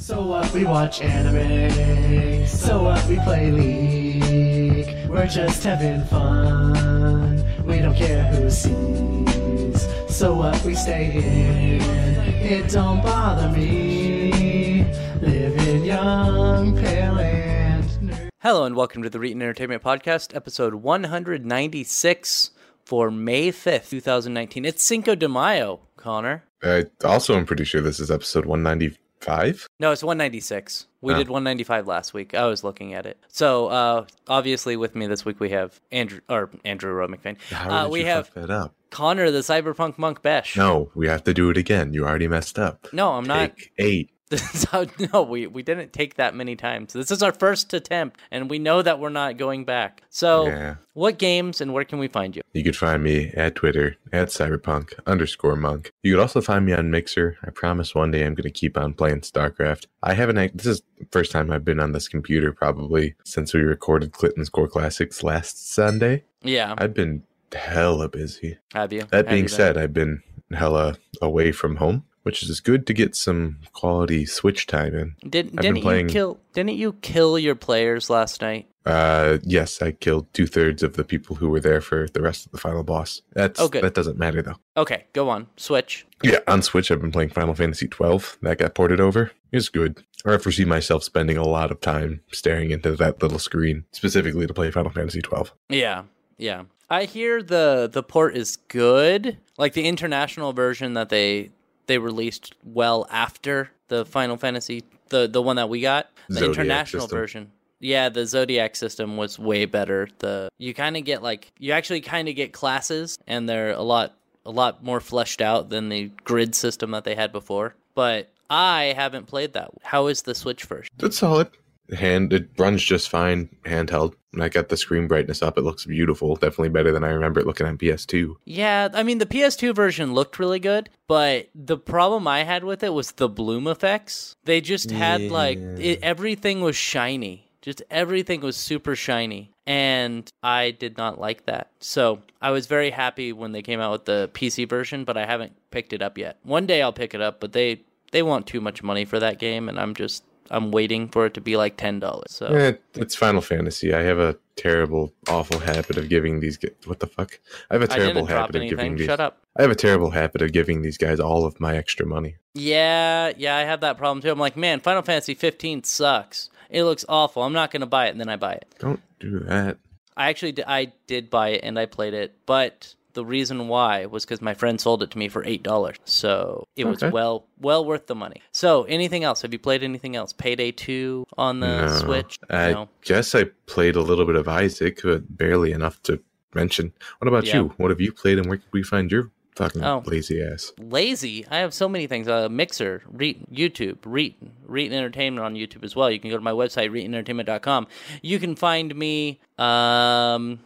So what? We watch anime. So what? We play League. We're just having fun. We don't care who sees. So what? We stay in. It don't bother me. Living young, pale, and nerd. Hello and welcome to the Reetin Entertainment Podcast, episode 196 for May 5th, 2019. It's Cinco de Mayo, Connor. I also am pretty sure this is episode 195. No, it's 196. We Oh. did 195 last week. I was looking at it. So, uh, obviously, with me this week we have Andrew or Andrew Rowe McFain. How Uh, did we you have fuck that up? Connor, the cyberpunk monk Besh. No, we have to do it again. You already messed up. no, I'm not. Take eight. This is how, no, we, we didn't take that many times. This is our first attempt, and we know that we're not going back. So, Yeah. what games and where can we find you? You could find me at Twitter at cyberpunk underscore monk. You could also find me on Mixer. I promise one day I'm going to keep on playing StarCraft. I haven't, this is the first time I've been on this computer probably since we recorded Clinton's Core Classics last Sunday. Yeah, I've been hella busy. have you? That Have being you said, I've been hella away from home, which is good to get some quality Switch time in. Didn't didn't playing- you kill didn't you kill your players last night? Uh, yes, I killed two thirds of the people who were there for the rest of the final boss. That's Oh, good. that doesn't matter though. Okay, go on. Switch. Yeah, on Switch, I've been playing Final Fantasy twelve. That got ported over. It's good. I foresee myself spending a lot of time staring into that little screen, specifically to play Final Fantasy twelve. Yeah, yeah. I hear the the port is good. Like the international version that they they released well after the Final Fantasy, the the one that we got, the Zodiac international system. version. Yeah, the Zodiac system was way better. The you kind of get like you actually kind of get classes, and they're a lot a lot more fleshed out than the grid system that they had before. But I haven't played that. How is the Switch version? It's solid. Hand it runs just fine handheld. When I got the screen brightness up, it looks beautiful. Definitely better than I remember it looking on PS2. Yeah, I mean the PS2 version looked really good, but the problem I had with it was the bloom effects. They just had like it, everything was shiny. Just everything was super shiny, and I did not like that. So I was very happy when they came out with the PC version, but I haven't picked it up yet. One day I'll pick it up, but they they want too much money for that game, and I'm just I'm waiting for it to be like ten dollars. So Eh, it's Final Fantasy. I have a terrible, awful habit of giving these. What the fuck? I have a terrible habit of giving these. Shut up. I have a terrible habit of giving these guys all of my extra money. Yeah, yeah, I have that problem too. I'm like, man, Final Fantasy 15 sucks. It looks awful. I'm not gonna buy it, and then I buy it. Don't do that. I actually, di- I did buy it and I played it, but the reason why was because my friend sold it to me for eight dollars, so it was well, well worth the money. So, anything else? Have you played anything else? Payday 2 on the No. Switch? I no. guess I played a little bit of Isaac, but barely enough to mention. What about Yeah. you? What have you played, and where could we find your fucking Oh. lazy ass? lazy. I have so many things. Uh, Mixer, Reetin, YouTube, Reetin, Reetin Entertainment on YouTube as well. You can go to my website, ReetinEntertainment.com. You can find me um,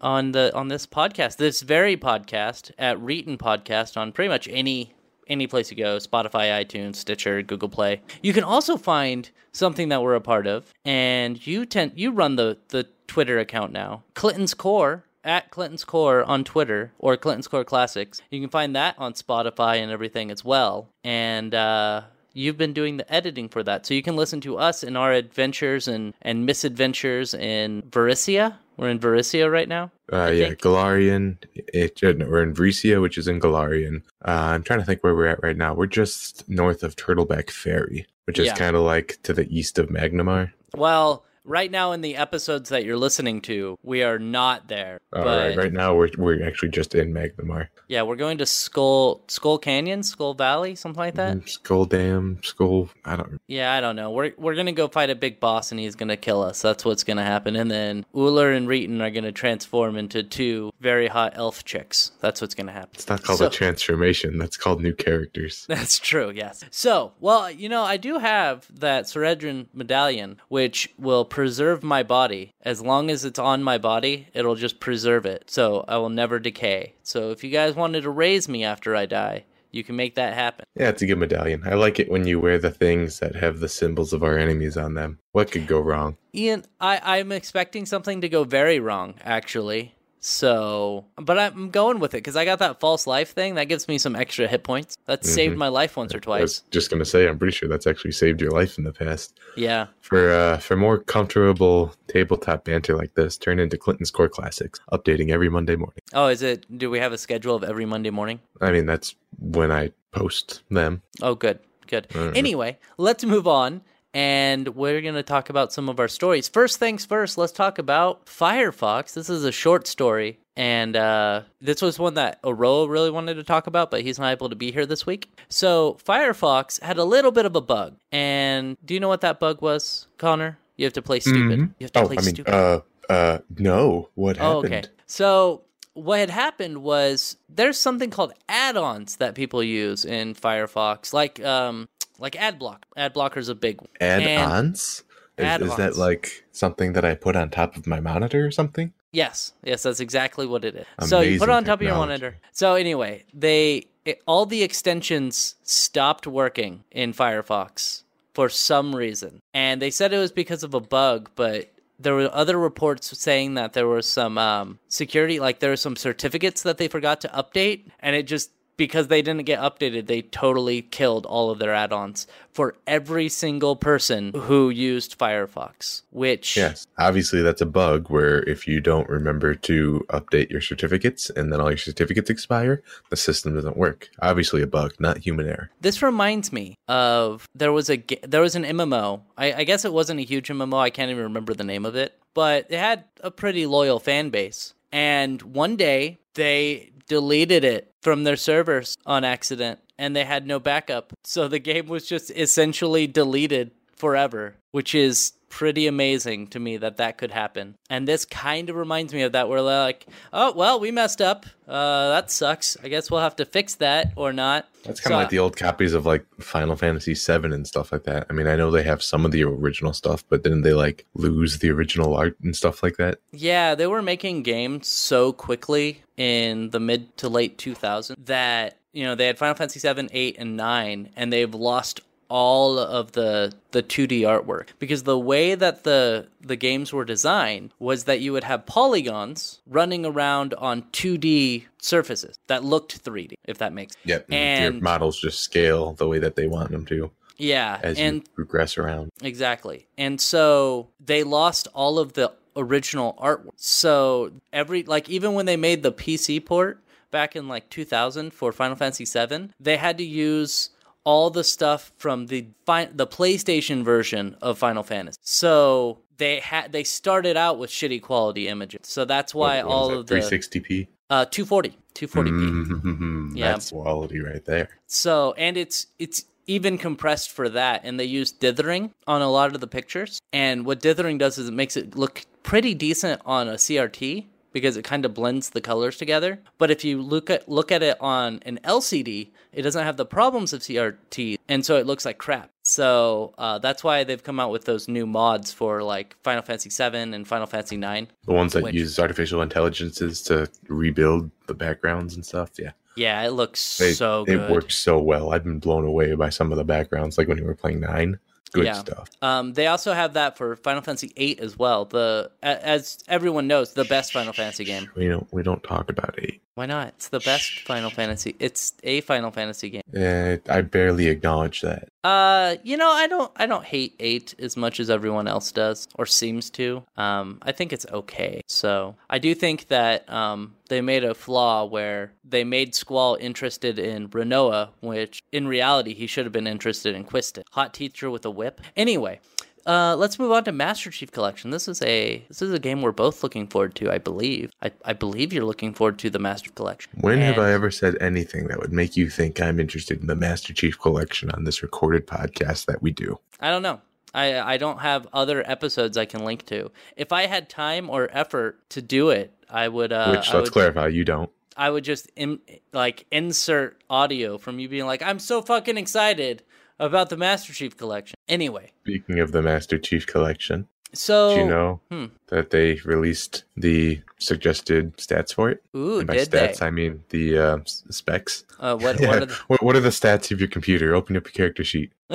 on the on this podcast, this very podcast at Reetin Podcast on pretty much any any place you go spotify itunes stitcher google play. You can also find something that we're a part of and you tend you run the the twitter account now. Clinton's core at clinton's core on twitter or clinton's core classics. You can find that on spotify and everything as well. And uh You've been doing the editing for that, so you can listen to us in our adventures and, and misadventures in Varisia. We're in Varisia right now. Uh, yeah, think- Golarion. It, uh, we're in Varisia, which is in Golarion. Uh, I'm trying to think where we're at right now. We're just north of Turtleback Ferry, which is Yeah. kind of like to the east of Magnimar. Well, right now in the episodes that you're listening to, we are not there. All but right, right now we're we're actually just in Magnimar. yeah, we're going to Skull Skull Canyon, Skull Valley, something like that. Mm, Skull Dam, Skull. I don't. Yeah, I don't know. We're we're gonna go fight a big boss, and he's gonna kill us. That's what's gonna happen. And then Uller and Reetin are gonna transform into two very hot elf chicks. That's what's gonna happen. It's not called So- a transformation. That's called new characters. That's true, yes. So, well, you know, I do have that Ceredrin medallion, which will preserve my body. As long as it's on my body, it'll just preserve it. So I will never decay. So if you guys wanted to raise me after I die, you can make that happen. Yeah, it's a good medallion. I like it when you wear the things that have the symbols of our enemies on them. What could go wrong? Ian, I, I'm expecting something to go very wrong, actually. So, but I'm going with it because I got that false life thing that gives me some extra hit points. That saved my life once or twice. I was just gonna say, I'm pretty sure that's actually saved your life in the past. Yeah. For uh, for more comfortable tabletop banter like this, turn into Clinton's Core Classics, updating every Monday morning. Oh, is it? Do we have a schedule of every Monday morning? I mean, that's when I post them. Oh, good, good. Anyway, let's move on. And we're going to talk about some of our stories. First things first, let's talk about Firefox. This is a short story. And uh, this was one that Aroa really wanted to talk about, but he's not able to be here this week. So, Firefox had a little bit of a bug. And do you know what that bug was, Connor? You have to play stupid. Mhm. You have to Oh, play I mean, stupid. uh, uh, no. What happened? Oh, okay. So what had happened was there's something called add-ons that people use in Firefox, like um like ad block. Ad blocker is a big one. And- Add-ons? Is, is Add-ons. that like something that I put on top of my monitor or something? Yes, yes, that's exactly what it is. so you put it Amazing on top of your monitor. So anyway, they it, all the extensions stopped working in Firefox for some reason, and they said it was because of a bug, but. There were other reports saying that there were some um, security, like there were some certificates that they forgot to update, and it just because they didn't get updated, they totally killed all of their add-ons for every single person who used Firefox. Which Yes. Obviously, that's a bug where if you don't remember to update your certificates and then all your certificates expire, the system doesn't work. Obviously, a bug, not human error. This reminds me of there was a there was an MMO. I, I guess it wasn't a huge MMO. I can't even remember the name of it, but it had a pretty loyal fan base. And one day they deleted it from their servers on accident, and they had no backup. So the game was just essentially deleted forever, which is pretty amazing to me that that could happen. And this kind of reminds me of that, where they're like, "Oh well, we messed up. Uh, that sucks. I guess we'll have to fix that or not." That's kind of So- like the old copies of like Final Fantasy VII and stuff like that. I mean, I know they have some of the original stuff, but then they like lose the original art and stuff like that. Yeah, they were making games so quickly in the mid to late 2000s that you know they had Final Fantasy 7, 8, and 9, and they've lost all of the the 2D artwork because the way that the the games were designed was that you would have polygons running around on 2D surfaces that looked 3D if that makes sense Yep. And- your models just scale the way that they want them to yeah as and you progress around. Exactly. And so they lost all of the original artwork. So every like even when they made the PC port back in like 2000 for Final Fantasy 7, they had to use all the stuff from the fi- the PlayStation version of Final Fantasy. So they had they started out with shitty quality images. So that's why What- what all of the 360p. uh 240 240p. Mm, Yeah. That's quality right there. So, and it's it's even compressed for that, and they use dithering on a lot of the pictures. And what dithering does is it makes it look pretty decent on a CRT because it kind of blends the colors together. But if you look at look at it on an LCD, it doesn't have the problems of CRT, and so it looks like crap. So uh, that's why they've come out with those new mods for like Final Fantasy VII and Final Fantasy IX. The ones that Which- use artificial intelligences to rebuild the backgrounds and stuff. Yeah. Yeah, it looks They, so they good. work so well. I've been blown away by some of the backgrounds, like when you were playing nine. Good Yeah. stuff. Um, they also have that for Final Fantasy VIII as well. The as everyone knows, the best Final Fantasy game. We don't we don't talk about eight. Why not? It's the best Final Fantasy. It's a Final Fantasy game. Eh, I barely acknowledge that. Uh, you know, I don't, I don't hate eight as much as everyone else does or seems to. Um, I think it's okay. So I do think that um, they made a flaw where they made Squall interested in Rinoa, which in reality he should have been interested in Quistis. Hot teacher with a whip. Anyway. Uh, let's move on to Master Chief Collection. This is a this is a game we're both looking forward to. I believe. I, I believe you're looking forward to the Master Chief Collection. When have I ever said anything that would make you think I'm interested in the Master Chief collection on this recorded podcast that we do? I don't know. I I don't have other episodes I can link to. If I had time or effort to do it, I would. Uh, Which I let's would, clarify, you don't. I would just Im- like insert audio from you being like, "I'm so fucking excited about the Master Chief Collection." Anyway, Speaking of the Master Chief collection, so do you know hmm. that they released the suggested stats for it. Ooh, And by did stats, they? I mean the uh, specs. Uh, what? Yeah. What are the, what, what are the stats of your computer? Open up your character sheet.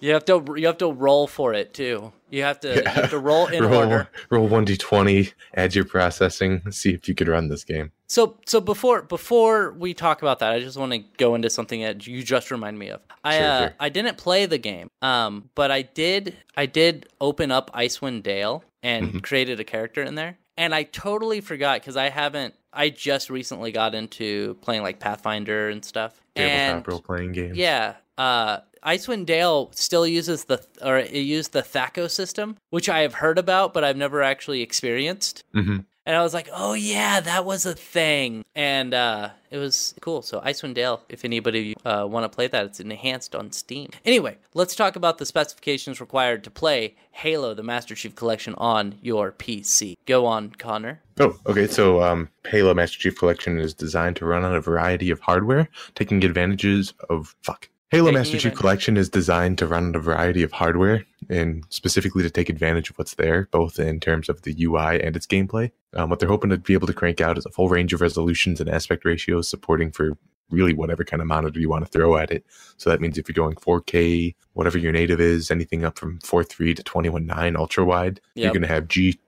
you have to you have to roll for it too. You have to you have to roll in roll, order. roll one d twenty. Add your processing. See if you could run this game. So so before before we talk about that, I just want to go into something that you just remind me of. I Sure, uh, sure. I didn't play the game, um, but I did I did open up Icewind Dale and Mm-hmm. created a character in there, and I totally forgot because I haven't. I just recently got into playing like Pathfinder and stuff, Tabletop role playing game. yeah, uh, Icewind Dale still uses the or it used the THAC0 system, which I have heard about, but I've never actually experienced. hmm And I was like, oh yeah, that was a thing. And uh, it was cool. So Icewind Dale, if anybody uh, want to play that, it's enhanced on Steam. Anyway, let's talk about the specifications required to play Halo, the Master Chief Collection on your PC. Go on, Connor. Oh, okay. So, um, Halo Master Chief Collection is designed to run on a variety of hardware, taking advantages of fuck. Halo Master Chief Collection is designed to run on a variety of hardware, and specifically to take advantage of what's there, both in terms of the UI and its gameplay. Um, what they're hoping to be able to crank out is a full range of resolutions and aspect ratios, supporting for really whatever kind of monitor you want to throw at it. So that means if you're going 4K, whatever your native is, anything up from 4.3 to 21.9 ultra wide, you're going to have G.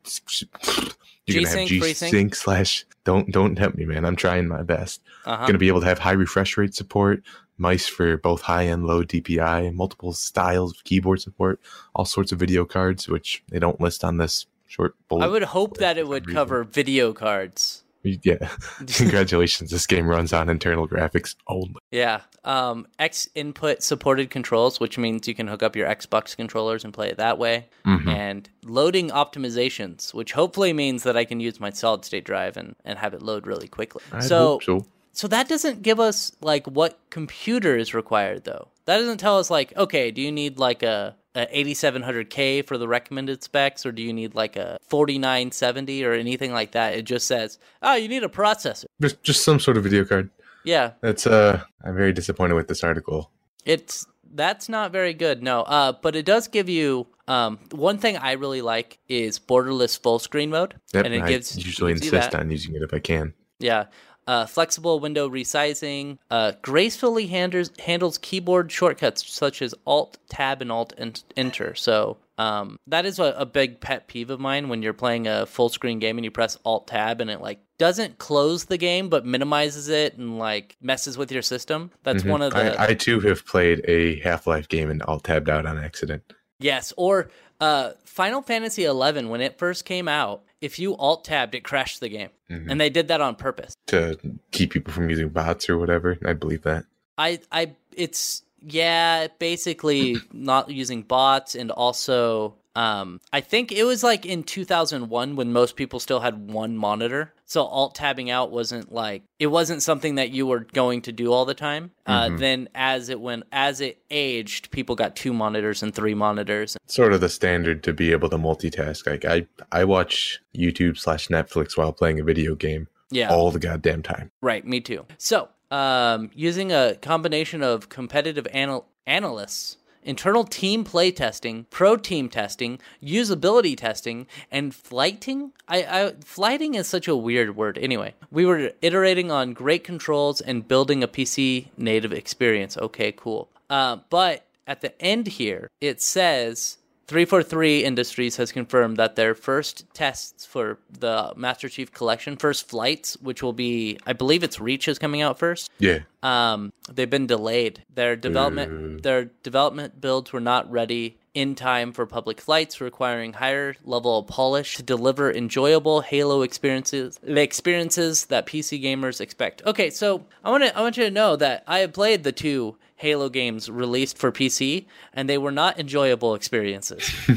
You're gonna have G-Sync, G-Sync slash. Don't don't tempt me, man. I'm trying my best. Uh huh. Going to be able to have high refresh rate support, mice for both high and low DPI, multiple styles of keyboard support, all sorts of video cards, which they don't list on this short bullet. I would hope that it would reason. cover video cards. Yeah. Congratulations. this game runs on internal graphics only. Yeah. Um, X input supported controls, which means you can hook up your Xbox controllers and play it that way. Mhm. And loading optimizations, which hopefully means that I can use my solid state drive and, and have it load really quickly. I so, so. So that doesn't give us like what computer is required though. That doesn't tell us like, okay, do you need like a, a 8700K for the recommended specs, or do you need like a 4970 or anything like that? It just says, oh, you need a processor. Just just some sort of video card. Yeah, That's uh I'm very disappointed with this article. It's that's not very good. No, uh, but it does give you um one thing I really like is borderless full screen mode, Yep, and it I gives usually insist on using it if I can. yeah. Uh, flexible window resizing, uh, gracefully handles handles keyboard shortcuts such as Alt Tab and Alt and Enter. So um, that is a, a big pet peeve of mine when you're playing a full screen game and you press Alt Tab and it like doesn't close the game but minimizes it and like messes with your system. That's Mhm. one of the I, I too have played a Half Life game and alt tabbed out on accident. Yes, or uh, Final Fantasy XI when it first came out, if you alt tabbed, it crashed the game, Mhm. and they did that on purpose. to keep people from using bots or whatever. I believe that. I, I, it's yeah, basically not using bots, and also, um, I think it was like in 2001 when most people still had one monitor, so alt tabbing out wasn't like it wasn't something that you were going to do all the time. Uh, Mhm. then as it went, as it aged, people got two monitors and three monitors. Sort of the standard to be able to multitask. Like I, I watch YouTube slash Netflix while playing a video game Yeah, all the goddamn time. Right, me too. So, um, using a combination of competitive anal- analysts, internal team play testing, pro team testing, usability testing, and flighting. I, I flighting is such a weird word. Anyway, we were iterating on great controls and building a PC native experience. Okay, cool. Uh, but at the end here, it says 343 Industries has confirmed that their first tests for the Master Chief Collection, first flights, which will be, I believe it's Reach is coming out first. Yeah. Um, they've been delayed. Their development, Ooh. their development builds were not ready in time for public flights, requiring higher level of polish to deliver enjoyable Halo experiences, the experiences that PC gamers expect. Okay, so I want to, I want you to know that I have played the two Halo games released for PC, and they were not enjoyable experiences.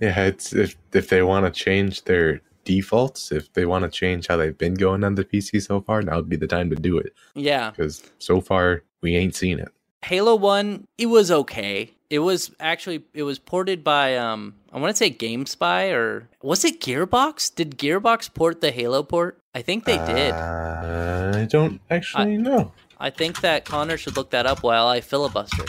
yeah, it's if if they want to change their defaults, if they want to change how they've been going on the PC so far, now would be the time to do it. yeah, Because so far we ain't seen it. Halo 1, it was okay. It was actually it was ported by um I want to say GameSpy or was it Gearbox? Did Gearbox port the Halo port? I think they did. Uh, I don't actually know. I think that Connor should look that up while I filibuster.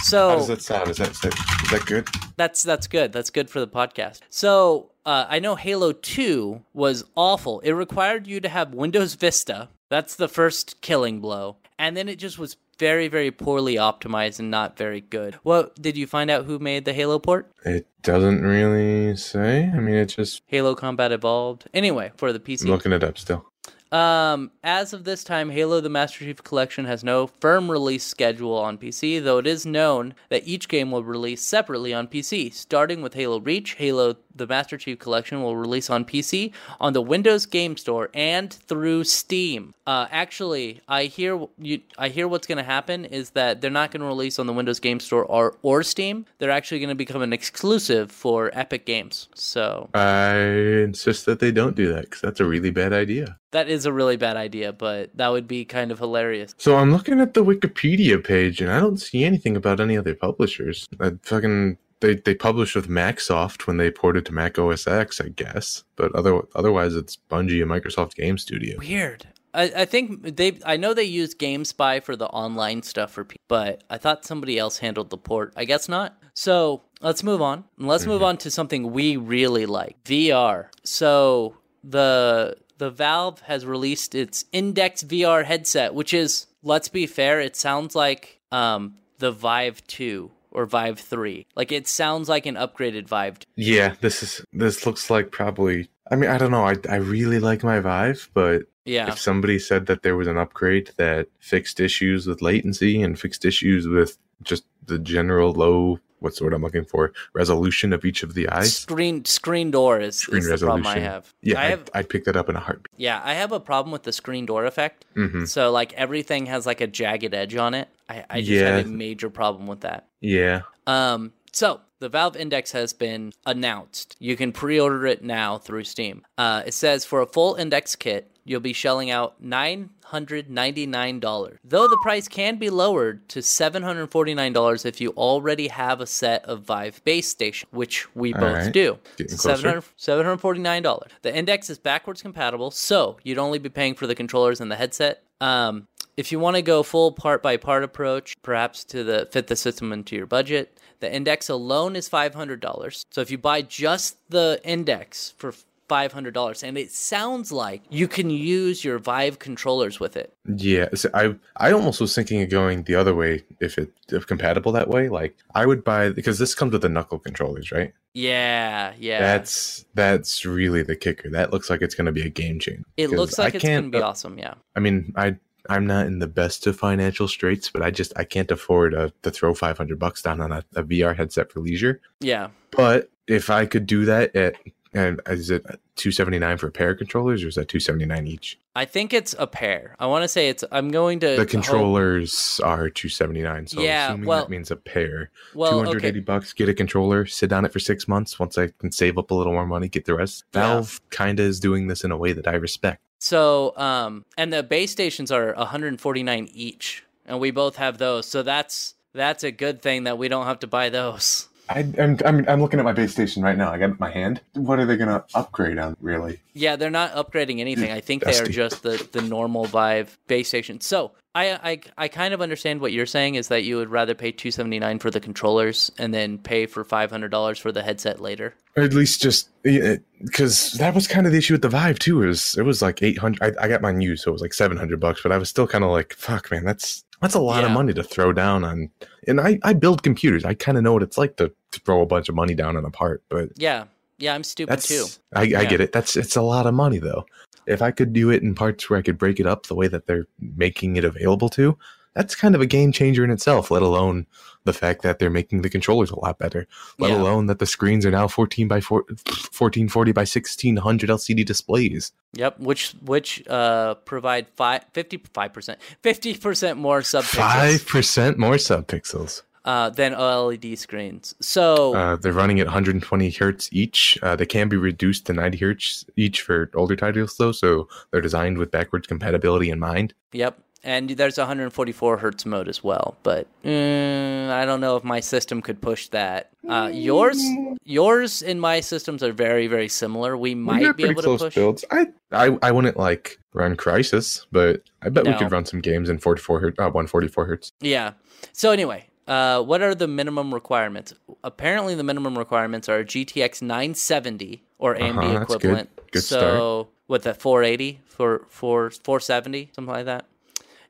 So How does that sound? Is that is that, is that good? That's that's good. That's good for the podcast. So uh, I know Halo 2 was awful. It required you to have Windows Vista. That's the first killing blow. And then it just was very, very poorly optimized and not very good. Well, did you find out who made the Halo port? It doesn't really say. I mean, it just Halo Combat Evolved. Anyway, for the PC. I'm looking it up still. Um, as of this time, Halo the Master Chief Collection has no firm release schedule on PC, though it is known that each game will release separately on PC. Starting with Halo Reach, Halo the Master Chief Collection will release on PC, on the Windows Game Store, and through Steam. Uh, actually, I hear you. I hear what's going to happen is that they're not going to release on the Windows Game Store or or Steam. They're actually going to become an exclusive for Epic Games. So I insist that they don't do that because that's a really bad idea. that is a really bad idea, but that would be kind of hilarious. So I'm looking at the Wikipedia page and I don't see anything about any other publishers. I fucking they they published with Macsoft when they ported to Mac OS X, I guess. But other otherwise, it's Bungie and Microsoft Game Studio. Weird. I, I think they. I know they use GameSpy for the online stuff for people, but I thought somebody else handled the port. I guess not. So let's move on. Let's move on to something we really like: VR. So the the Valve has released its Index VR headset, which is, let's be fair, it sounds like um, the Vive Two or Vive Three. Like it sounds like an upgraded Vive. Yeah, this is this looks like probably. I mean, I don't know. I I really like my Vive, but Yeah. if somebody said that there was an upgrade that fixed issues with latency and fixed issues with just the general low what's the word I'm looking for resolution of each of the eyes. Screen screen door is, Screen is the problem I resolution. have. Yeah, I have I'd pick that up in a heartbeat. Yeah, I have a problem with the screen door effect. hmm So like everything has like a jagged edge on it. I, I just Yeah. had a major problem with that. Yeah, Um, so the Valve Index has been announced. You can pre-order it now through Steam. Uh, it says for a full Index kit, you'll be shelling out nine hundred ninety-nine dollars. Though the price can be lowered to seven hundred forty-nine dollars if you already have a set of Vive base station, which we All both right. do. Getting closer. 700 $749. The Index is backwards compatible, so you'd only be paying for the controllers and the headset. Um, if you want to go full part by part approach, perhaps to the fit the system into your budget, the Index alone is $500. So if you buy just the Index for $500 and it sounds like you can use your Vive controllers with it. yeah. So I I almost was thinking of going the other way if it if compatible that way. Like I would buy because this comes with the knuckle controllers, right? Yeah, yeah. That's that's really the kicker. That looks like it's going to be a game changer. It looks like I it's going to be uh, awesome, yeah. I mean, I I'm not in the best of financial straits, but I just I can't afford uh, to throw 500 bucks down on a, a VR headset for leisure. Yeah. But if I could do that at and is it 279 for a pair of controllers or is that 279 each? I think it's a pair. I want to say it's I'm going to The hope- controllers are 279, so Yeah, assuming well- that means a pair. well, 280 okay. bucks, get a controller, sit on it for six months. Once I can save up a little more money, get the rest. Yeah. Valve kind of is doing this in a way that I respect. So, um, and the base stations are 149 each, and we both have those. So that's that's a good thing that we don't have to buy those. I, I'm, I'm I'm looking at my base station right now. I got my hand. What are they gonna upgrade on? Really? Yeah, they're not upgrading anything. I think they are just the the normal Vive base station. So I, I I kind of understand what you're saying is that you would rather pay 279 for the controllers and then pay for 500 dollars for the headset later. Or at least just because that was kind of the issue with the Vive too. Is it was like 800. I, I got mine used, so it was like 700 bucks. But I was still kind of like, fuck, man, that's that's a lot of money to throw down on. And I I build computers. I kind of know what it's like to, to throw a bunch of money down on a part. But Yeah, yeah, I'm stupid too. I, I Yeah. get it. That's it's a lot of money though. If I could do it in parts where I could break it up the way that they're making it available to, that's kind of a game changer in itself. Let alone the fact that they're making the controllers a lot better. Let Yeah. alone that the screens are now 14 by 4, 1440 by 1600 LCD displays. Yep, which which uh provide five, 55 percent, fifty percent more subpixels Five percent more subpixels. uh, than OLED screens. So Uh, they're running at 120 hertz each. Uh, they can be reduced to 90 hertz each for older titles, though. So they're designed with backwards compatibility in mind. Yep. And there's 144 hertz mode as well, but mm, I don't know if my system could push that. Uh, yours, yours, and my systems are very, very similar. We We might got be pretty able to close push. builds. I, I I wouldn't like run Crysis, but I bet we could run some games in 44 hertz, uh, 144 hertz. Yeah. So anyway, Uh, what are the minimum requirements? Apparently, the minimum requirements are a GTX 970 or AMD Uh-huh, that's good. equivalent. Good so start. with the 480 for for 470 something like that.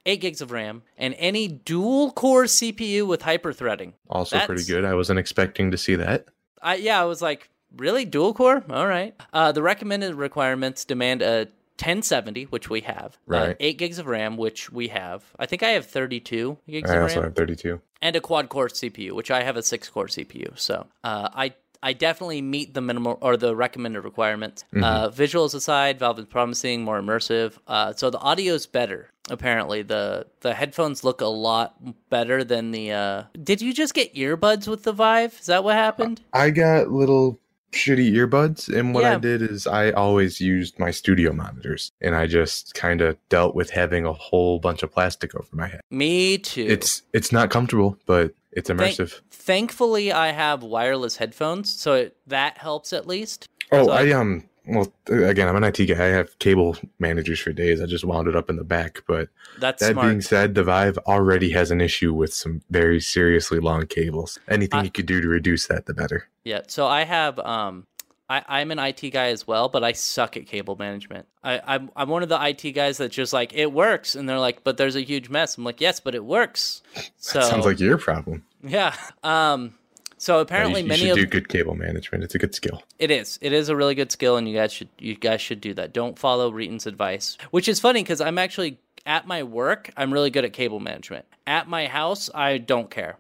Eight gigs of RAM and any dual core CPU with hyperthreading. Also pretty good. I wasn't expecting to see that. I yeah, I was like, really dual core? All right. Uh, the recommended requirements demand a 1070, which we have. uh, Right. eight gigs of RAM, which we have. I think I have 32 gigs I of also RAM, have 32. and a quad core CPU, which I have a six core CPU. So uh, I. I definitely meet the minimal or the recommended requirements. Uh, visuals aside, Valve is promising more immersive. Uh, so the audio's better. Apparently, the the headphones look a lot better than the. Uh... Did you just get earbuds with the Vive? Is that what happened? I got little shitty earbuds, and what Yeah. I did is I always used my studio monitors, and I just kind of dealt with having a whole bunch of plastic over my head. Me too. It's it's not comfortable, but it's immersive. thankfully, I have wireless headphones, so it, that helps at least. Oh, So- I um. Well, again, I'm an IT guy. I have cable managers for days. I just wound it up in the back. But That's that smart. being said, the Vive already has an issue with some very seriously long cables. Anything I- you could do to reduce that, the better. yeah. So I have um, I, I'm an IT guy as well, but I suck at cable management. I, I'm I'm one of the IT guys that just like it works, and they're like, but there's a huge mess. I'm like, yes, but it works. So That sounds like your problem. yeah. Um. So apparently, you, you many should of do good cable management. It's a good skill. It is. It is a really good skill, and you guys should you guys should do that. Don't follow Reetin's advice, which is funny because I'm actually at my work. I'm really good at cable management. At my house, I don't care.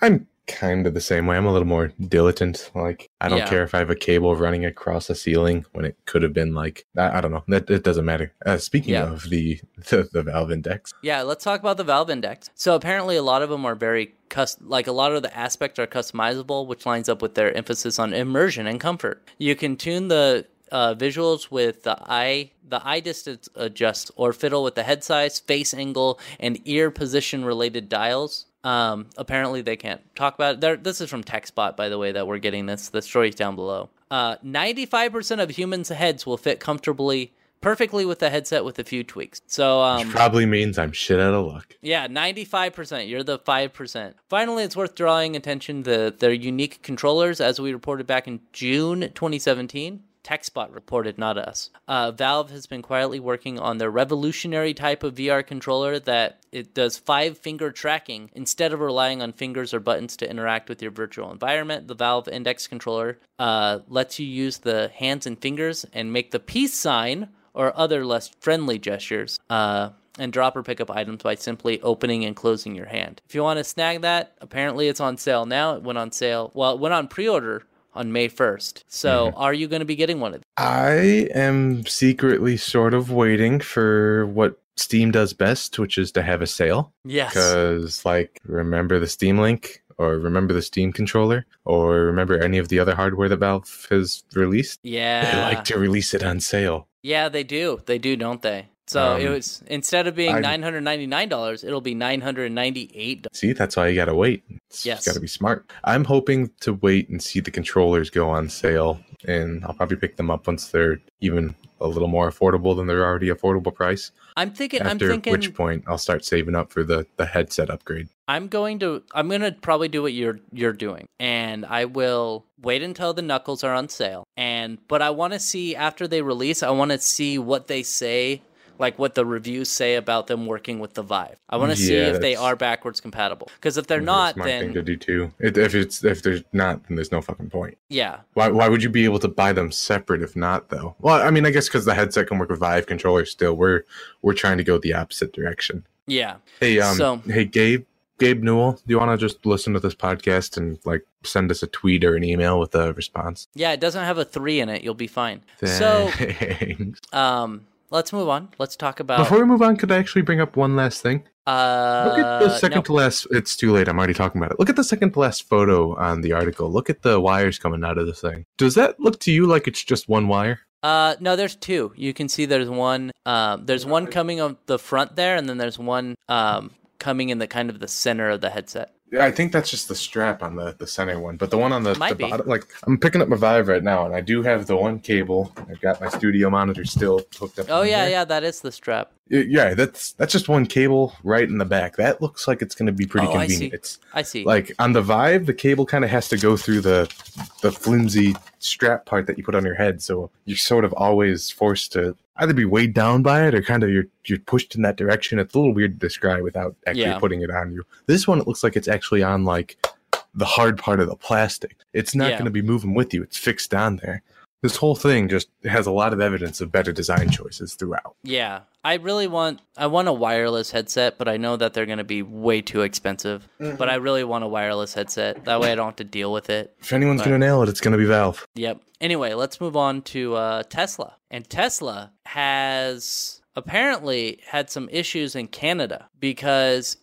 I'm kind of the same way. I'm a little more diligent. Like I don't Yeah. care if I have a cable running across a ceiling when it could have been like I, I don't know. That it doesn't matter. Uh, speaking Yeah. of the, the the Valve Index, Yeah, let's talk about the Valve Index. So apparently, a lot of them are very cus- like a lot of the aspects are customizable, which lines up with their emphasis on immersion and comfort. You can tune the uh, visuals with the eye, the eye distance adjust, or fiddle with the head size, face angle, and ear position related dials. Um, apparently, they can't talk about it. There, this is from TechSpot, by the way, that we're getting this. The story's down below. Uh, 95% of humans' heads will fit comfortably, perfectly with the headset with a few tweaks. So, um, which probably means I'm shit out of luck. yeah, 95%. You're the 5%. Finally, it's worth drawing attention to their unique controllers, as we reported back in June 2017. TechSpot reported, not us. Uh, Valve has been quietly working on their revolutionary type of VR controller that it does five finger tracking instead of relying on fingers or buttons to interact with your virtual environment. The Valve Index controller uh, lets you use the hands and fingers and make the peace sign or other less friendly gestures. Uh, and drop or pick up items by simply opening and closing your hand. If you want to snag that, apparently it's on sale now. It went on sale. Well, it went on pre order on May 1st. So mm-hmm. are you going to be getting one of these? I am secretly sort of waiting for what Steam does best, which is to have a sale. Yes. Because, like, remember the Steam Link, or remember the Steam controller, or remember any of the other hardware that Valve has released? Yeah, They Yeah. like to release it on sale. yeah, they do. They do, don't they? So it Um, was instead of being nine hundred ninety nine dollars, it'll be nine hundred ninety eight. See, that's why you gotta wait. It's Yes. gotta be smart. I'm hoping to wait and see the controllers go on sale, and I'll probably pick them up once they're even a little more affordable than their already affordable price. I'm thinking. I'm After thinking. which point I'll start saving up for the the headset upgrade. I'm going to I'm going to probably do what you're you're doing and I will wait until the knuckles are on sale and but I want to see after they release I want to see what they say like what the reviews say about them working with the Vive. I want to see if they are backwards compatible because if they're not smart thing to then do too. If it's if there's not, then there's no fucking point. yeah. Why why would you be able to buy them separate if not though? Well, I mean, I guess because the headset can work with Vive controllers. Still, we're we're trying to go the opposite direction. Yeah. Hey, um, So- hey, Gabe, Gabe Newell, do you want to just listen to this podcast and like send us a tweet or an email with a response? Yeah, it doesn't have a 3 in it. You'll be fine. So, um let's move on. Let's talk about Before we move on, could I actually bring up one last thing? uh Look at the second no. to last. It's too late. I'm already talking about it. Look at the second to last photo on the article. Look at the wires coming out of this thing. Does that look to you like it's just one wire? Uh, no, there's two. You can see there's one. Um, there's one coming on the front there, and then there's one um coming in the kind of the center of the headset. Yeah, I think that's just the strap on the, the center one, but the one on the, the bottom, like I'm picking up my Vive right now, and I do have the one cable. I've got my studio monitor still hooked up. Oh yeah, there. yeah, that is the strap. Yeah. That's that's just one cable right in the back. That looks like it's going to be pretty Oh, I convenient. see. It's I see. like on the Vive, the cable kind of has to go through the the flimsy strap part that you put on your head, so you're sort of always forced to either be weighed down by it or kind of you're you're pushed in that direction. It's a little weird to describe without actually Yeah. putting it on you. This one, it looks like it's actually on like the hard part of the plastic. It's not Yeah. going to be moving with you. It's fixed on there. This whole thing just has a lot of evidence of better design choices throughout. Yeah, I really want I want a wireless headset, but I know that they're going to be way too expensive. But I really want a wireless headset. That way I don't have to deal with it. If anyone's going to nail it, it's going to be Valve. Yep. Anyway, let's move on to uh, Tesla. And Tesla has apparently had some issues in Canada because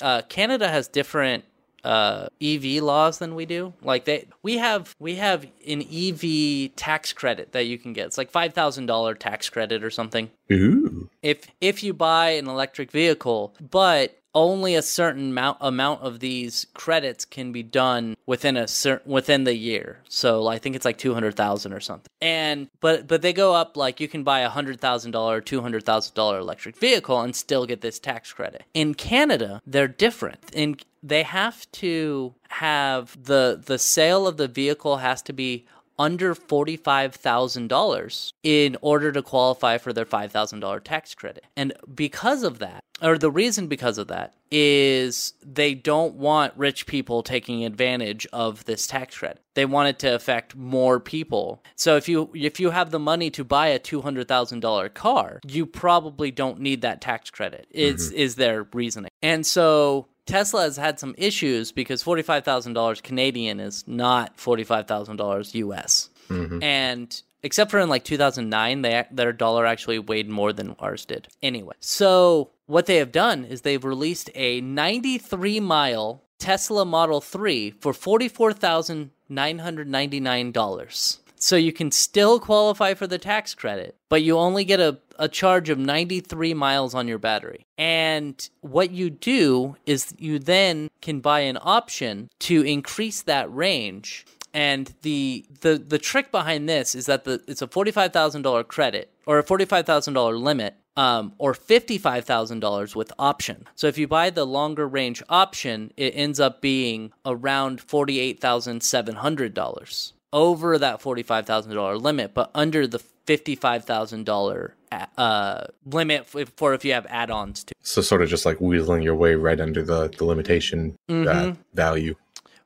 uh, Canada has different uh, EV laws than we do. Like they, we have we have an EV tax credit that you can get. It's like five thousand dollar tax credit or something Ooh. if if you buy an electric vehicle, but only a certain amount amount of these credits can be done within a certain within the year. So I think it's like two hundred thousand or something. And but but they go up like you can buy a hundred thousand dollar, two hundred thousand dollar electric vehicle and still get this tax credit. In Canada, they're different. In they have to have the the sale of the vehicle has to be under $45,000 in order to qualify for their $5,000 tax credit. And because of that, or the reason because of that, is they don't want rich people taking advantage of this tax credit. They want it to affect more people. So if you if you have the money to buy a $200,000 car, you probably don't need that tax credit. Is mm-hmm. is their reasoning. And so Tesla has had some issues because forty-five thousand dollars Canadian is not forty-five thousand dollars US, mm-hmm. and except for in like two thousand nine, they their dollar actually weighed more than ours did. Anyway, so what they have done is they've released a ninety-three mile Tesla Model Three for forty-four thousand nine hundred ninety-nine dollars. So you can still qualify for the tax credit, but you only get a, a charge of 93 miles on your battery. And what you do is you then can buy an option to increase that range. And the the the trick behind this is that the it's a forty five thousand dollar credit or a forty five thousand dollar limit, um, or fifty five thousand dollars with option. So if you buy the longer range option, it ends up being around forty eight thousand seven hundred dollars over that forty-five thousand dollar limit, but under the fifty-five thousand dollar uh limit for if you have add-ons to. So sort of just like wheeling your way right under the, the limitation uh, Mhm. value.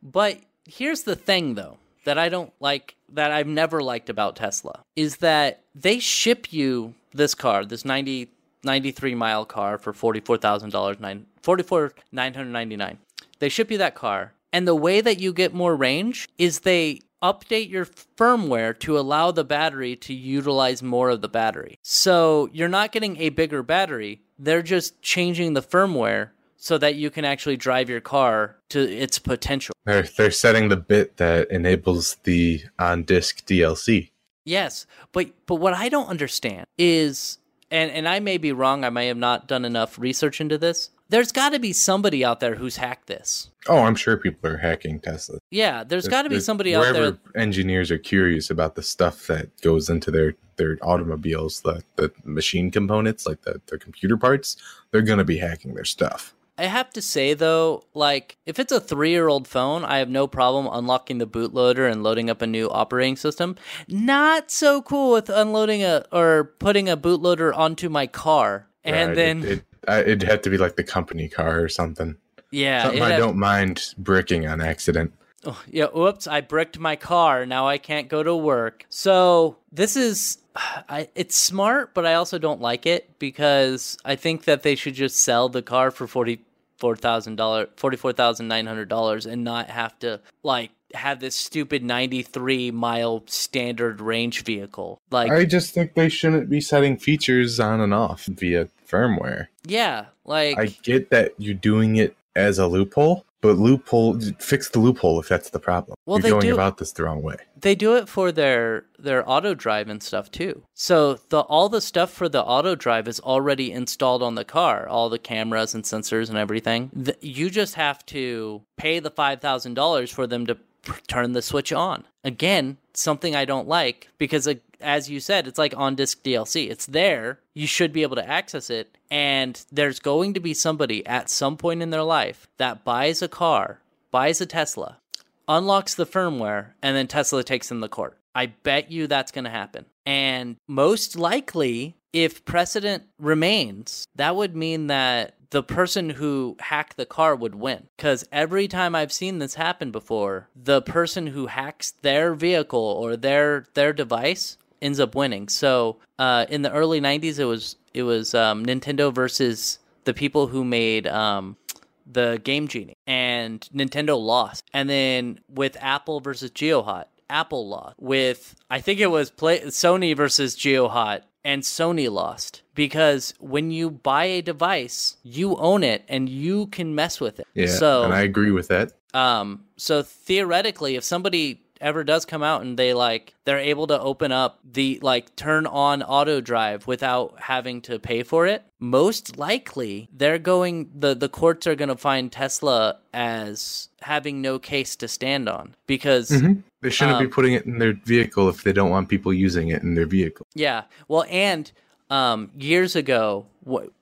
But here's the thing, though, that I don't like, that I've never liked about Tesla, is that they ship you this car, this 90, 93 mile car for $44,000, nine, 44,999. They ship you that car, and the way that you get more range is they update your firmware to allow the battery to utilize more of the battery. So you're not getting a bigger battery, they're just changing the firmware so that you can actually drive your car to its potential. They're they're setting the bit that enables the on disc DLC. Yes, but but what I don't understand is and and I may be wrong, I may have not done enough research into this. There's got to be somebody out there who's hacked this. Oh, I'm sure people are hacking Tesla. Yeah, there's got to be somebody out there. wherever there. engineers are curious about the stuff that goes into their their automobiles, the the machine components, like the the computer parts. They're gonna be hacking their stuff. I have to say though, like if it's a 3-year-old phone, I have no problem unlocking the bootloader and loading up a new operating system. Not so cool with unloading a or putting a bootloader onto my car. And Right, then it, it, it'd have to be like the company car or something. yeah, Something I had- don't mind bricking on accident. Oh, yeah, whoops, I bricked my car. Now I can't go to work. So, this is I, it's smart, but I also don't like it because I think that they should just sell the car for forty four thousand dollars, forty four thousand nine hundred dollars, and not have to like have this stupid ninety three mile standard range vehicle. Like, I just think they shouldn't be setting features on and off via firmware. yeah, like I get that you're doing it as a loophole, But loophole, fix the loophole if that's the problem. Well, You're going do- about this the wrong way. They do it for their their auto drive and stuff too. So the all the stuff for the auto drive is already installed on the car, all the cameras and sensors and everything. Th- you just have to pay the five thousand dollars for them to turn the switch on. Again, something I don't like because, uh, as you said, it's like on disc DLC. It's there. You should be able to access it, and there's going to be somebody at some point in their life that buys a car, buys a Tesla, unlocks the firmware, and then Tesla takes them to court. I bet you that's going to happen. And most likely, if precedent remains, that would mean that the person who hacked the car would win. Because every time I've seen this happen before, the person who hacks their vehicle or their their device ends up winning. So uh, in the early '90s, it was it was um, Nintendo versus the people who made um, the Game Genie, and Nintendo lost. And then with Apple versus GeoHot, Apple lost. With I think it was play, Sony versus GeoHot, and Sony lost because when you buy a device, you own it and you can mess with it. Yeah, So and I agree with that. um, so theoretically, if somebody ever does come out and they like they're able to open up the like turn on auto drive without having to pay for it, most likely they're going the the courts are going to find Tesla as having no case to stand on because They shouldn't be Um, putting it in their vehicle if they don't want people using it in their vehicle. Yeah. Well, and um, years ago,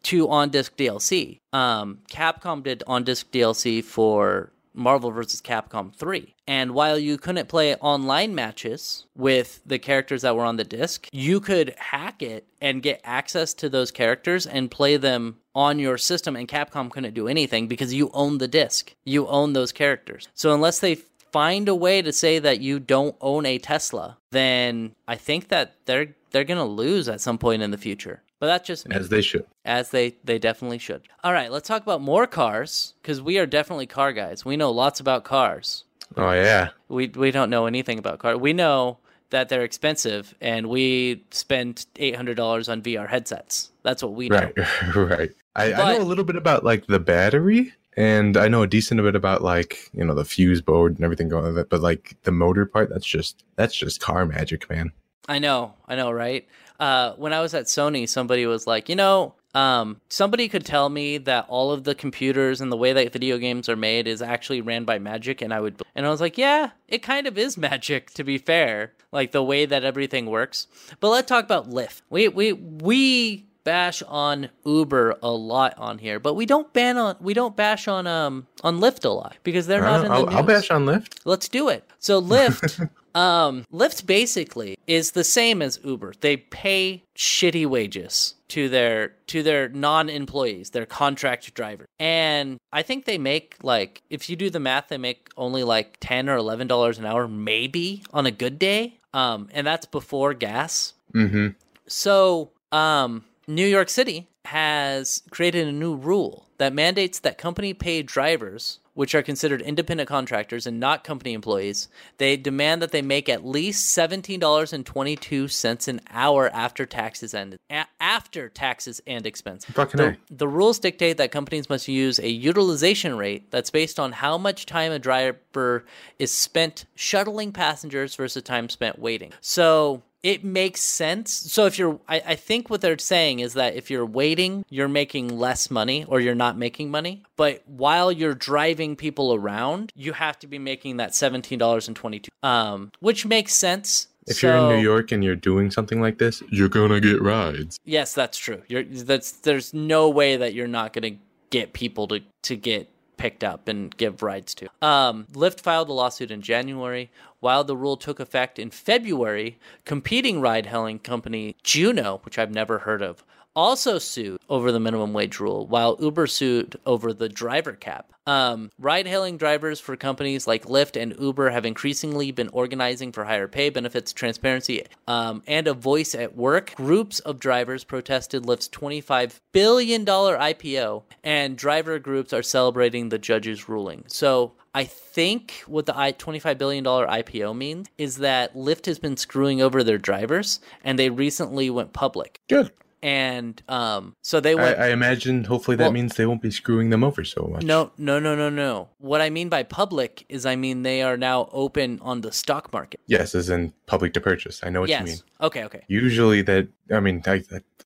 to on disc DLC, um, Capcom did on disc DLC for Marvel vs. Capcom 3. And while you couldn't play online matches with the characters that were on the disc, you could hack it and get access to those characters and play them on your system. And Capcom couldn't do anything because you own the disc, you own those characters. So unless they find a way to say that you don't own a Tesla, then I think that they're they're gonna lose at some point in the future. But that's just me, As they should. as they they definitely should. All right, let's talk about more cars because we are definitely car guys. We know lots about cars. Oh yeah. We we don't know anything about cars. We know that they're expensive, and we spend eight hundred dollars on VR headsets. That's what we know. Right, right. I, I know a little bit about like the battery, and I know a decent bit about like you know the fuse board and everything going with it. But like the motor part, that's just that's just car magic, man. I know, I know, right? Uh, when I was at Sony, somebody was like, you know, um, somebody could tell me that all of the computers and the way that video games are made is actually ran by magic, and I would, and I was like, yeah, it kind of is magic, to be fair, like the way that everything works. But let's talk about Lyft. We we we bash on Uber a lot on here, but we don't ban on we don't bash on um on Lyft a lot because they're not I'll, in the news. I'll bash on Lyft. Let's do it. So Lyft, um, Lyft basically is the same as Uber. They pay shitty wages to their to their non-employees, their contract drivers, and I think they make like if you do the math, they make only like ten or eleven dollars an hour, maybe on a good day. Um, and that's before gas. Mm-hmm. So, um, New York City has created a new rule that mandates that company paid drivers, which are considered independent contractors and not company employees, they demand that they make at least $17.22 an hour after taxes and a- after taxes and expense. Fucking The, the rules dictate that companies must use a utilization rate that's based on how much time a driver is spent shuttling passengers versus time spent waiting. So it makes sense. So if you're, I, I think what they're saying is that if you're waiting, you're making less money or you're not making money. But while you're driving people around, you have to be making that seventeen dollars and twenty two, um, which makes sense. If you're in New York and you're doing something like this, you're gonna get rides. Yes, that's true. You're that's there's no way that you're not going to get people to to get picked up and give rides to. Um, Lyft filed a lawsuit in January. While the rule took effect in February, competing ride-hailing company Juno, which I've never heard of, also sued over the minimum wage rule, while Uber sued over the driver cap. Um, ride hailing drivers for companies like Lyft and Uber have increasingly been organizing for higher pay, benefits, transparency, um, and a voice at work. Groups of drivers protested Lyft's $25 billion IPO, and driver groups are celebrating the judge's ruling. So I think what the $25 billion IPO means is that Lyft has been screwing over their drivers, and they recently went public. Good. And um, so they I, went. I imagine hopefully that Well- means they won't be screwing them over so much. no, no, no, no, no. What I mean by public is I mean they are now open on the stock market. Yes, as in public to purchase. I know what yes. you mean. Okay. Okay. Usually that I mean I,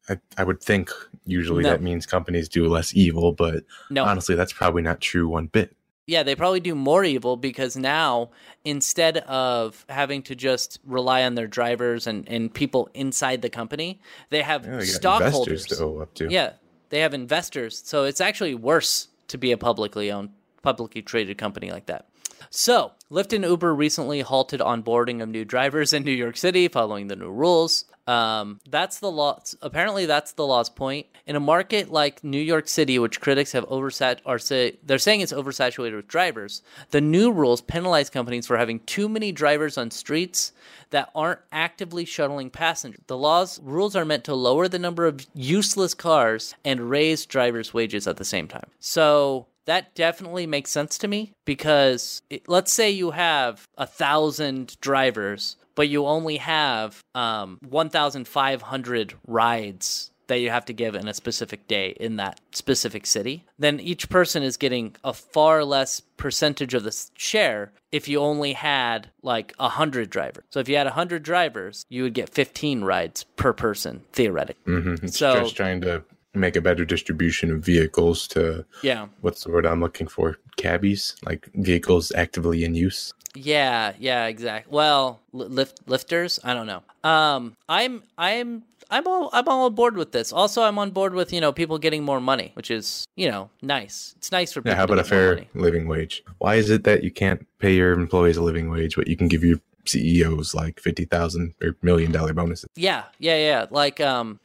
I I would think usually No. that means companies do less evil, but No. honestly that's probably not true one bit. Yeah, they probably do more evil because now instead of having to just rely on their drivers and, and people inside the company, they have Yeah, they stockholders. to owe up to. Yeah, they have investors. So it's actually worse to be a publicly owned, publicly traded company like that. So, Lyft and Uber recently halted onboarding of new drivers in New York City following the new rules. Um, that's the law. Apparently, that's the law's point. In a market like New York City, which critics have oversat, are say they're saying it's oversaturated with drivers. The new rules penalize companies for having too many drivers on streets that aren't actively shuttling passengers. The laws rules are meant to lower the number of useless cars and raise drivers' wages at the same time. So that definitely makes sense to me because it, let's say you have a thousand drivers, but you only have um, 1,500 rides that you have to give in a specific day in that specific city, then each person is getting a far less percentage of the share if you only had like a 100 drivers. So if you had a 100 drivers, you would get 15 rides per person, theoretically. Mhm. It's So- just trying to make a better distribution of vehicles to Yeah. what's the word I'm looking for? Cabbies, like vehicles actively in use. Yeah, yeah, exactly. Well, lift lifters, I don't know. Um, I'm I'm I'm all I'm all on board with this. Also, I'm on board with you know people getting more money, which is you know nice. It's nice for people. Yeah, how to about a fair living wage? Why is it that you can't pay your employees a living wage, but you can give your CEOs like fifty thousand or million dollar bonuses? Yeah, yeah, yeah. Like um,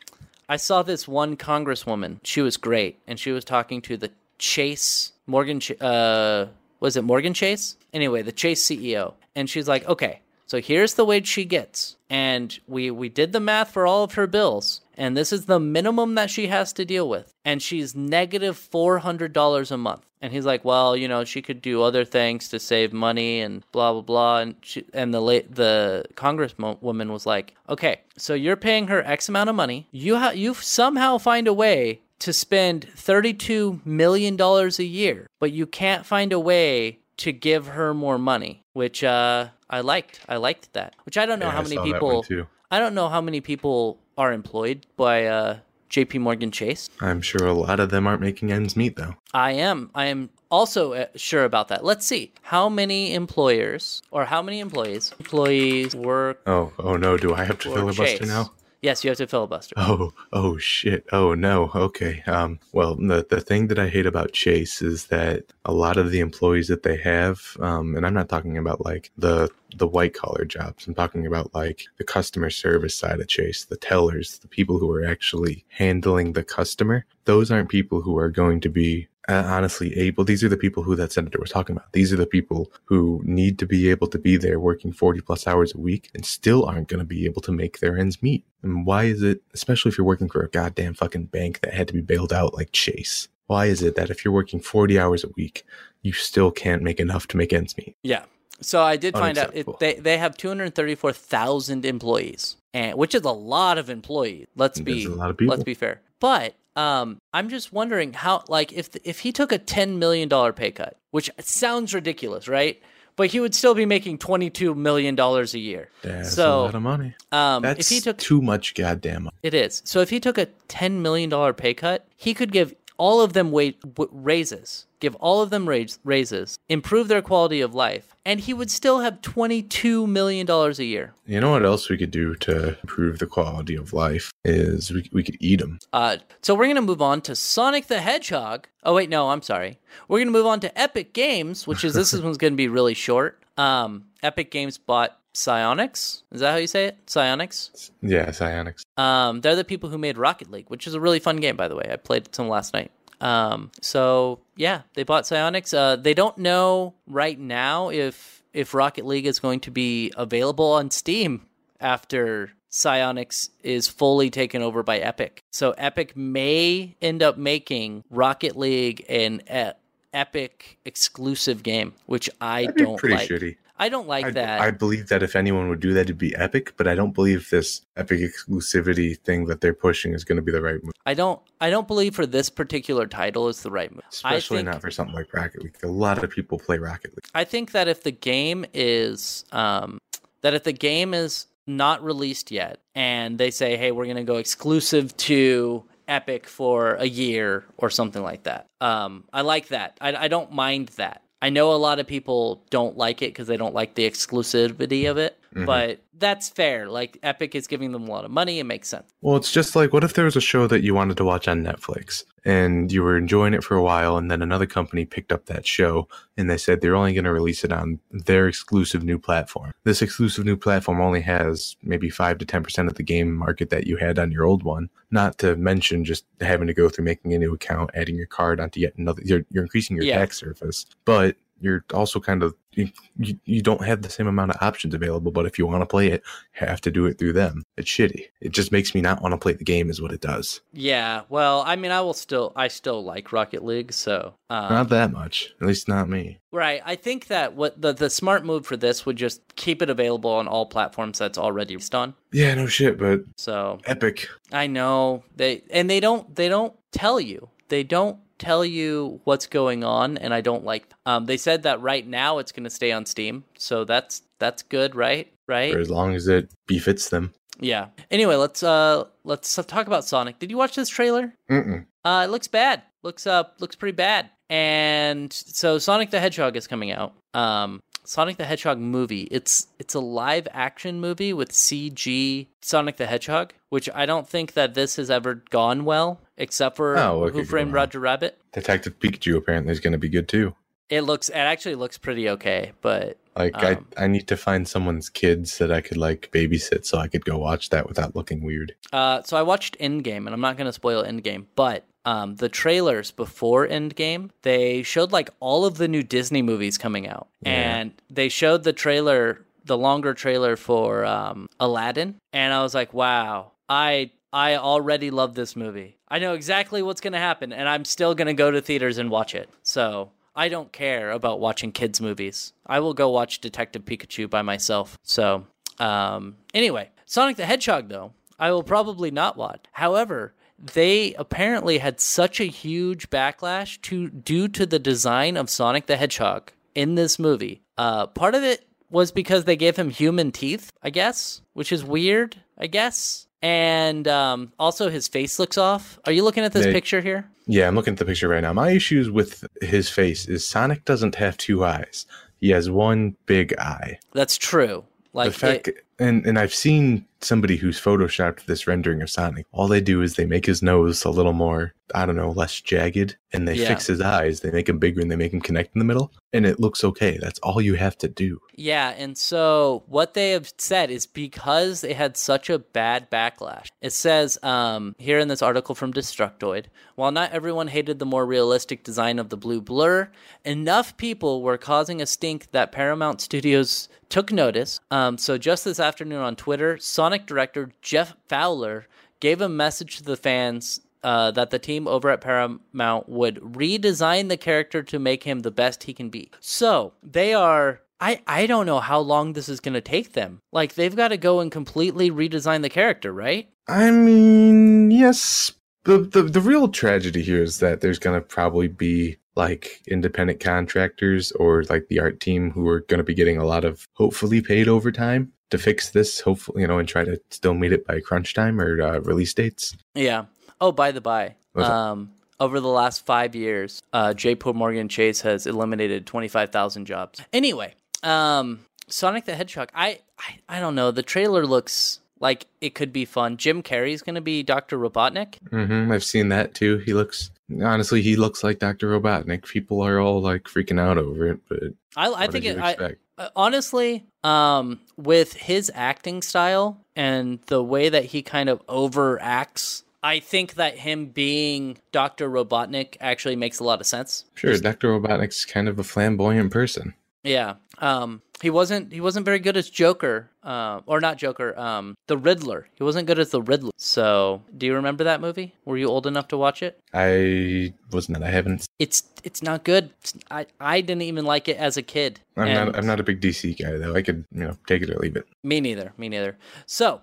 I saw this one congresswoman. She was great, and she was talking to the Chase Morgan. Ch- Uh, was it Morgan Chase? Anyway, the Chase CEO, and she's like, okay. So here's the wage she gets, and we we did the math for all of her bills, and this is the minimum that she has to deal with, and she's negative negative four hundred dollars a month. And he's like, well, you know, she could do other things to save money and blah blah blah. And she, and the late the congresswoman was like, okay, so you're paying her X amount of money. You ha- you somehow find a way to spend thirty two million dollars a year, but you can't find a way to give her more money, which uh, I liked. I liked that. Which I don't know Yeah, how I many saw that one people. I don't know how many people are employed by uh, J.P. Morgan Chase. I'm sure a lot of them aren't making ends meet though. I am. I am also uh, sure about that. Let's see how many employers or how many employees employees work Oh, oh no, do I have to filibuster Chase. now? Yes, you have to filibuster. Oh, oh shit. Oh no. Okay. Um well, the the thing that I hate about Chase is that a lot of the employees that they have um and I'm not talking about like the the white collar jobs. I'm talking about like the customer service side of Chase, the tellers, the people who are actually handling the customer. Those aren't people who are going to be uh, honestly able these are the people who that senator was talking about these are the people who need to be able to be there working 40 plus hours a week and still aren't going to be able to make their ends meet and why is it especially if you're working for a goddamn fucking bank that had to be bailed out like chase why is it that if you're working 40 hours a week you still can't make enough to make ends meet Yeah. So I did find out it, they they have 234,000 employees, and which is a lot of employees. Let's be a lot of people. let's be fair. But um, I'm just wondering how like if if he took a 10 million dollar pay cut, which sounds ridiculous, right? But he would still be making 22 million dollars a year. that's so a lot of money um, that's if he took too much goddamn money. It is. So if he took a $10 million pay cut, he could give all of them wage, w- raises, give all of them raise, raises, improve their quality of life, and he would still have $22 million a year. you know what else we could do to improve the quality of life is we, we could eat them Uh, so we're going to move on to Sonic the Hedgehog. Oh, wait, no, I'm sorry. We're going to move on to Epic Games, which is this one's going to be really short. Um, Epic Games bought Psyonix. Is that how you say it? Psyonix? yeah psionics Um, they're the people who made Rocket League, which is a really fun game, by the way. I played some last night. Um, so yeah, they bought Psyonix. Uh, they don't know right now if if Rocket League is going to be available on Steam after Psyonix is fully taken over by Epic. So Epic may end up making Rocket League an e- Epic exclusive game, which I don't pretty like. shitty I don't like I, that. I believe that if anyone would do that, it'd be Epic, but I don't believe this Epic exclusivity thing that they're pushing is going to be the right move, I don't I don't believe for this particular title is the right move. especially think, not for something like Rocket League. A lot of people play Rocket League. I think that if the game is um that if the game is not released yet and they say, "Hey, we're going to go exclusive to Epic for a year or something like that." Um I like that. I I don't mind that. I know a lot of people don't like it because they don't like the exclusivity of it, Mhm. but that's fair. Like Epic is giving them a lot of money; it makes sense. Well, it's just like what if there was a show that you wanted to watch on Netflix and you were enjoying it for a while, and then another company picked up that show and they said they're only going to release it on their exclusive new platform. This exclusive new platform only has maybe 5 to 10% of the game market that you had on your old one, not to mention just having to go through making a new account, adding your card onto yet another. You're, you're increasing your Yeah. tax surface, but you're also kind of you, you, you don't have the same amount of options available but if you want to play it have to do it through them it's shitty it just makes me not want to play the game is what it does Yeah, well, I mean, I will still, I still like Rocket League, so um, not that much at least not me Right. I think that what the the smart move for this would just keep it available on all platforms that's already on. yeah no shit but So epic I know they and they don't they don't tell you. They don't tell you what's going on and I don't like um they said that right now it's going to stay on Steam. So that's that's good, right? Right? for as long as it befits them Yeah. Anyway, let's uh let's talk about Sonic. Did you watch this trailer? Mm-mm. Uh, it looks bad. Looks uh looks pretty bad. And so Sonic the Hedgehog is coming out. Um, Sonic the Hedgehog movie. It's it's a live action movie with CG Sonic the Hedgehog, which I don't think that this has ever gone well, except for Oh, what Who Framed? Roger Rabbit. detective pikachu apparently is going to be good too It looks it actually looks pretty okay, but like Um, i i need to find someone's kids that i could like babysit so i could go watch that without looking weird Uh, so I watched Endgame, and I'm not going to spoil Endgame, but um, the trailers before Endgame, they showed like all of the new Disney movies coming out, Yeah. and they showed the trailer, the longer trailer for um, Aladdin, and I was like, wow, I I already love this movie. I know exactly what's going to happen, and I'm still going to go to theaters and watch it. So I don't care about watching kids' movies. I will go watch Detective Pikachu by myself. So, um, anyway, Sonic the Hedgehog, though, I will probably not watch. However, they apparently had such a huge backlash to due to the design of Sonic the Hedgehog in this movie. Uh, part of it was because they gave him human teeth, I guess, which is weird, I guess. And um, also, his face looks off. Are you looking at this They- picture here? Yeah, I'm looking at the picture right now. My issues with his face is Sonic doesn't have two eyes. He has one big eye. That's true. Like the fact, it- and and I've seen somebody who's photoshopped this rendering of Sonic. All they do is they make his nose a little more, I don't know, less jagged, and they Yeah. fix his eyes. They make him bigger and they make him connect in the middle, and it looks okay. That's all you have to do. Yeah, and so what they have said is because they had such a bad backlash. It says um, here in this article from Destructoid, while not everyone hated the more realistic design of the blue blur, enough people were causing a stink that Paramount Studios took notice. Um, so just this afternoon on Twitter, Sonic director Jeff Fowler gave a message to the fans uh, that the team over at Paramount would redesign the character to make him the best he can be. So they are. I, I don't know how long this is going to take them. Like, they've got to go and completely redesign the character, right? I mean, yes. The, the the real tragedy here is that there's gonna probably be like independent contractors or like the art team who are gonna be getting a lot of hopefully paid overtime to fix this. Hopefully, you know, and try to still meet it by crunch time or uh, release dates. Yeah. Oh, by the by, um, over the last five years, uh, J. Morgan Chase has eliminated 25,000 jobs. Anyway, um, Sonic the Hedgehog, I, I, I don't know. The trailer looks like it could be fun. Jim Carrey's going to be Dr. Robotnik. hmm I've seen that too. He looks honestly, he looks like Doctor Robotnik. People are all like freaking out over it, but I, I think it, I. Uh, honestly, um, with his acting style and the way that he kind of overacts, I think that him being Dr. Robotnik actually makes a lot of sense. sure, Doctor Robotnik's kind of a flamboyant person. Yeah. Um, he wasn't he wasn't very good as Joker um, or not Joker, um, the Riddler. He wasn't good as the Riddler. So, do you remember that movie? Were you old enough to watch it? I was not. I haven't. It's it's not good. It's- I I didn't even like it as a kid. I'm And- not. I'm not a big DC guy though. I could, you know, take it or leave it. Me neither. Me neither. So,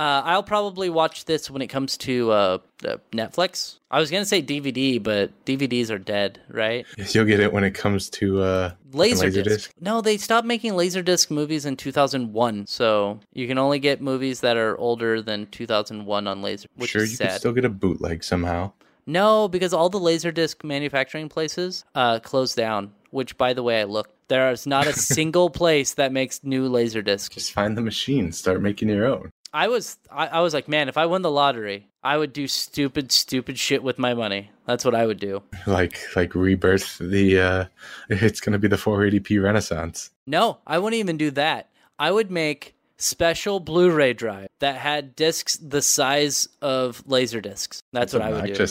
uh, I'll probably watch this when it comes to uh, uh, Netflix. I was gonna say DVD, but DVDs are dead, right? Yes, you'll get it when it comes to uh, Laserdisc. Laserdisc? No, they stopped making Laserdisc movies in 2001, so you can only get movies that are older than 2001 on Laser, which sure, you sad. could still get a bootleg somehow. No, because all the Laserdisc manufacturing places uh, closed down. Which, by the way, I looked. There is not a single place that makes new Laserdisc. Just find the machine, start making your own. I was, I, I was like, man, if I won the lottery, I would do stupid, stupid shit with my money. That's what I would do. Like like rebirth the. uh It's gonna be the 480p Renaissance. No, I wouldn't even do that. I would make special Blu-ray drive that had discs the size of laser discs. That's, what I would do.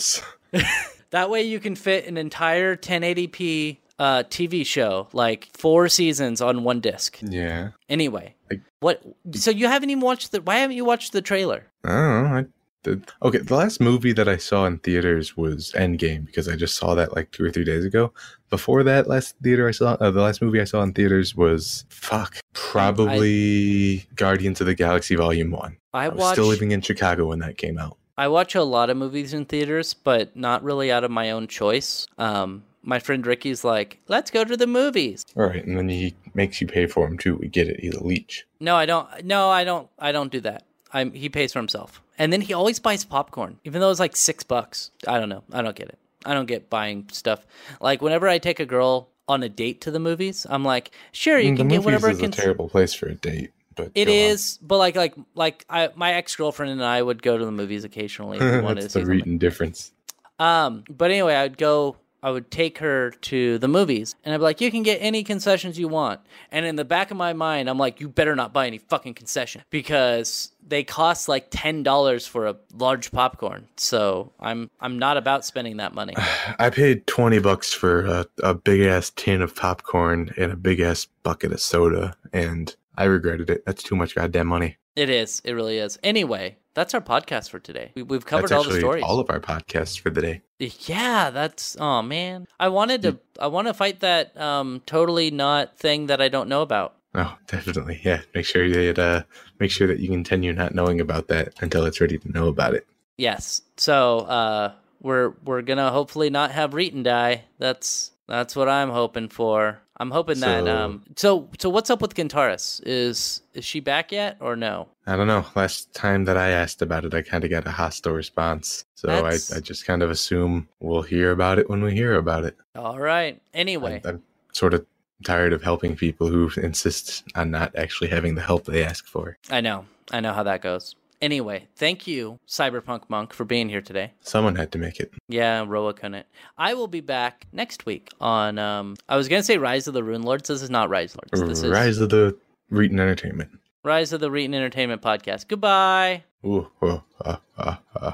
That way you can fit an entire 1080p uh, TV show, like four seasons on one disc. yeah. Anyway, Like- what? So you haven't even watched the? Why haven't you watched the trailer? I don't know. I, the, okay, the last movie that I saw in theaters was Endgame because I just saw that like two or three days ago. Before that, last theater I saw, uh, the last movie I saw in theaters was fuck, probably Guardians of the Galaxy Volume One. I, I was watch. still living in Chicago when that came out. I watch a lot of movies in theaters, but not really out of my own choice. Um, my friend Ricky's like, "Let's go to the movies." All right, and then he makes you pay for him too. We get it. He's a leech. No, I don't. No, I don't. I don't do that. I'm. He pays for himself, and then he always buys popcorn, even though it's like six bucks. I don't know. I don't get it. I don't get buying stuff. Like whenever I take a girl on a date to the movies, I'm like, sure, you Mm, the can get movies whatever. is a terrible place for a date, but it is, on. but like, like, like, I, my ex girlfriend and I would go to the movies occasionally. If we wanted to That's see the something. difference. Um, but anyway, I'd go. I would take her to the movies, and I'd be like, "You can get any concessions you want." And in the back of my mind, I'm like, "You better not buy any fucking concession because they cost like ten dollars for a large popcorn." So I'm I'm not about spending that money. I paid twenty bucks for a, a big ass tin of popcorn and a big ass bucket of soda, and I regretted it. That's too much goddamn money. It is. It really is. Anyway, that's our podcast for today. We, we've covered all the stories. all of our podcasts for the day. Yeah, that's oh man. I wanted to I want to fight that um totally not thing that I don't know about. Oh, definitely. Yeah. Make sure that uh make sure that you continue not knowing about that until it's ready to know about it. Yes. So uh we're we're going to hopefully not have Reetin die. That's that's what I'm hoping for. I'm hoping that So- um so so what's up with Gintaris? Is is she back yet or no? I don't know. Last time that I asked about it, I kind of got a hostile response. So I, I just kind of assume we'll hear about it when we hear about it. All right. Anyway, I, I'm sort of tired of helping people who insist on not actually having the help they ask for. I know. I know how that goes. Anyway, thank you Cyberpunk Monk for being here today. Someone had to make it. Yeah, Roa couldn't. I will be back next week on um I was gonna say Rise of the Runelords. This is not Rise Lords. This is Rise of the Reetin Entertainment. Rise of the Reetin Entertainment Podcast. Goodbye. Ooh, oh, uh, uh.